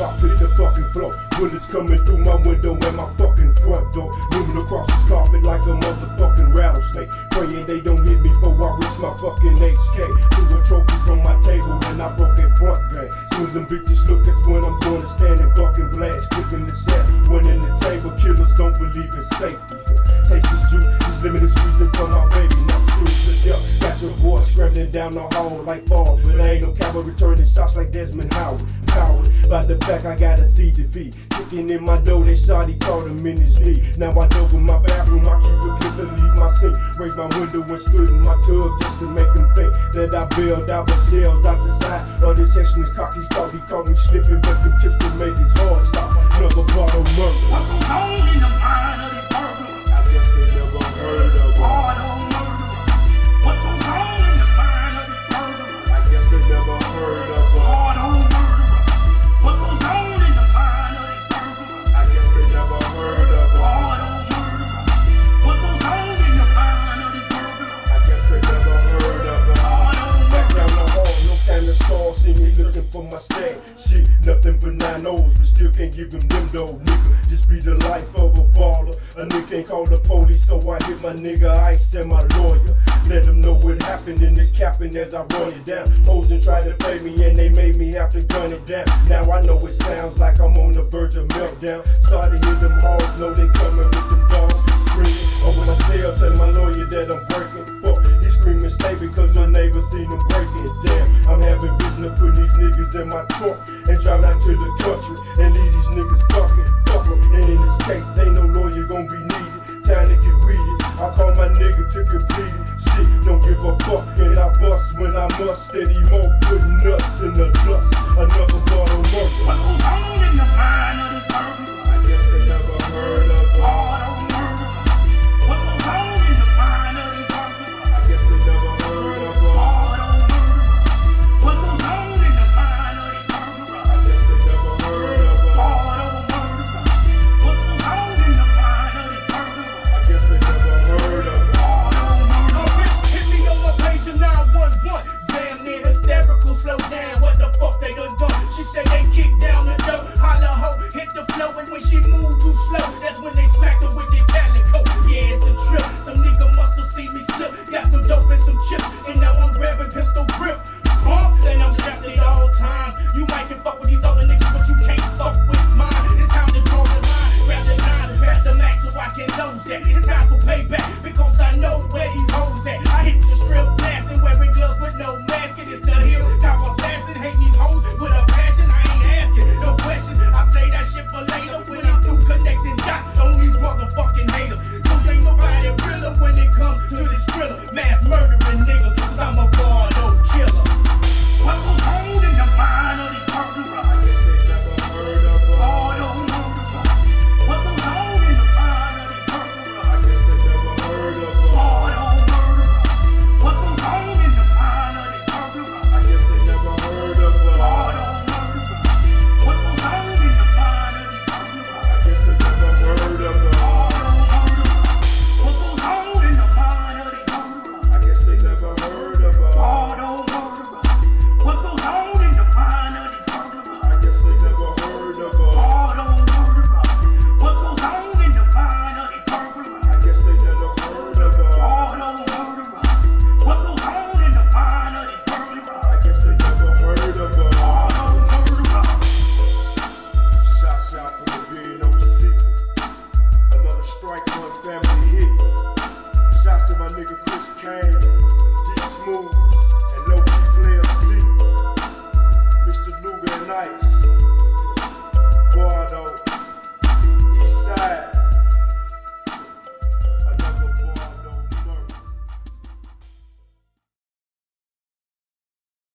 drop, hit the fucking floor. Bullets coming through my window and my fucking front door. Moving across this carpet like a motherfucking rattlesnake. Praying they don't hit me before I reach my fucking HK. Through a trophy from my Limitless music for my baby, not suicide. Yeah, got your boy scrambling down the hall like fall. But I ain't no coward returning shots like Desmond Howard. Powered by the fact I got a CDV. Kicking in my door, that shoddy caught him in his knee. Now I dove in my bathroom, I keep a clip and leave my sink. Raised my window and stood in my tub just to make him think that I bailed out with shells out the side. All this hexing is cocky, thought he caught me slipping, but the tips to make his hard stop. Another Bardo murder. nose, but still can't give him them though, nigga. This be the life of a baller. A nigga ain't call the police, so I hit my nigga Ice and my lawyer. Let them know what happened in this capping as I run it down. Posing tried to play me and they made me have to gun it down. Now I know it sounds like I'm on the verge of meltdown. Sorry to hear them all know in my trunk and drive out to the country and leave these niggas bucking, bucking. And in this case, ain't no lawyer gonna be needed. Time to get weeded. I call my nigga to complete it. Shit, don't give a fuck. And I bust when I must. Steady mo, putting nuts in the dust. Another Bardo of smooth.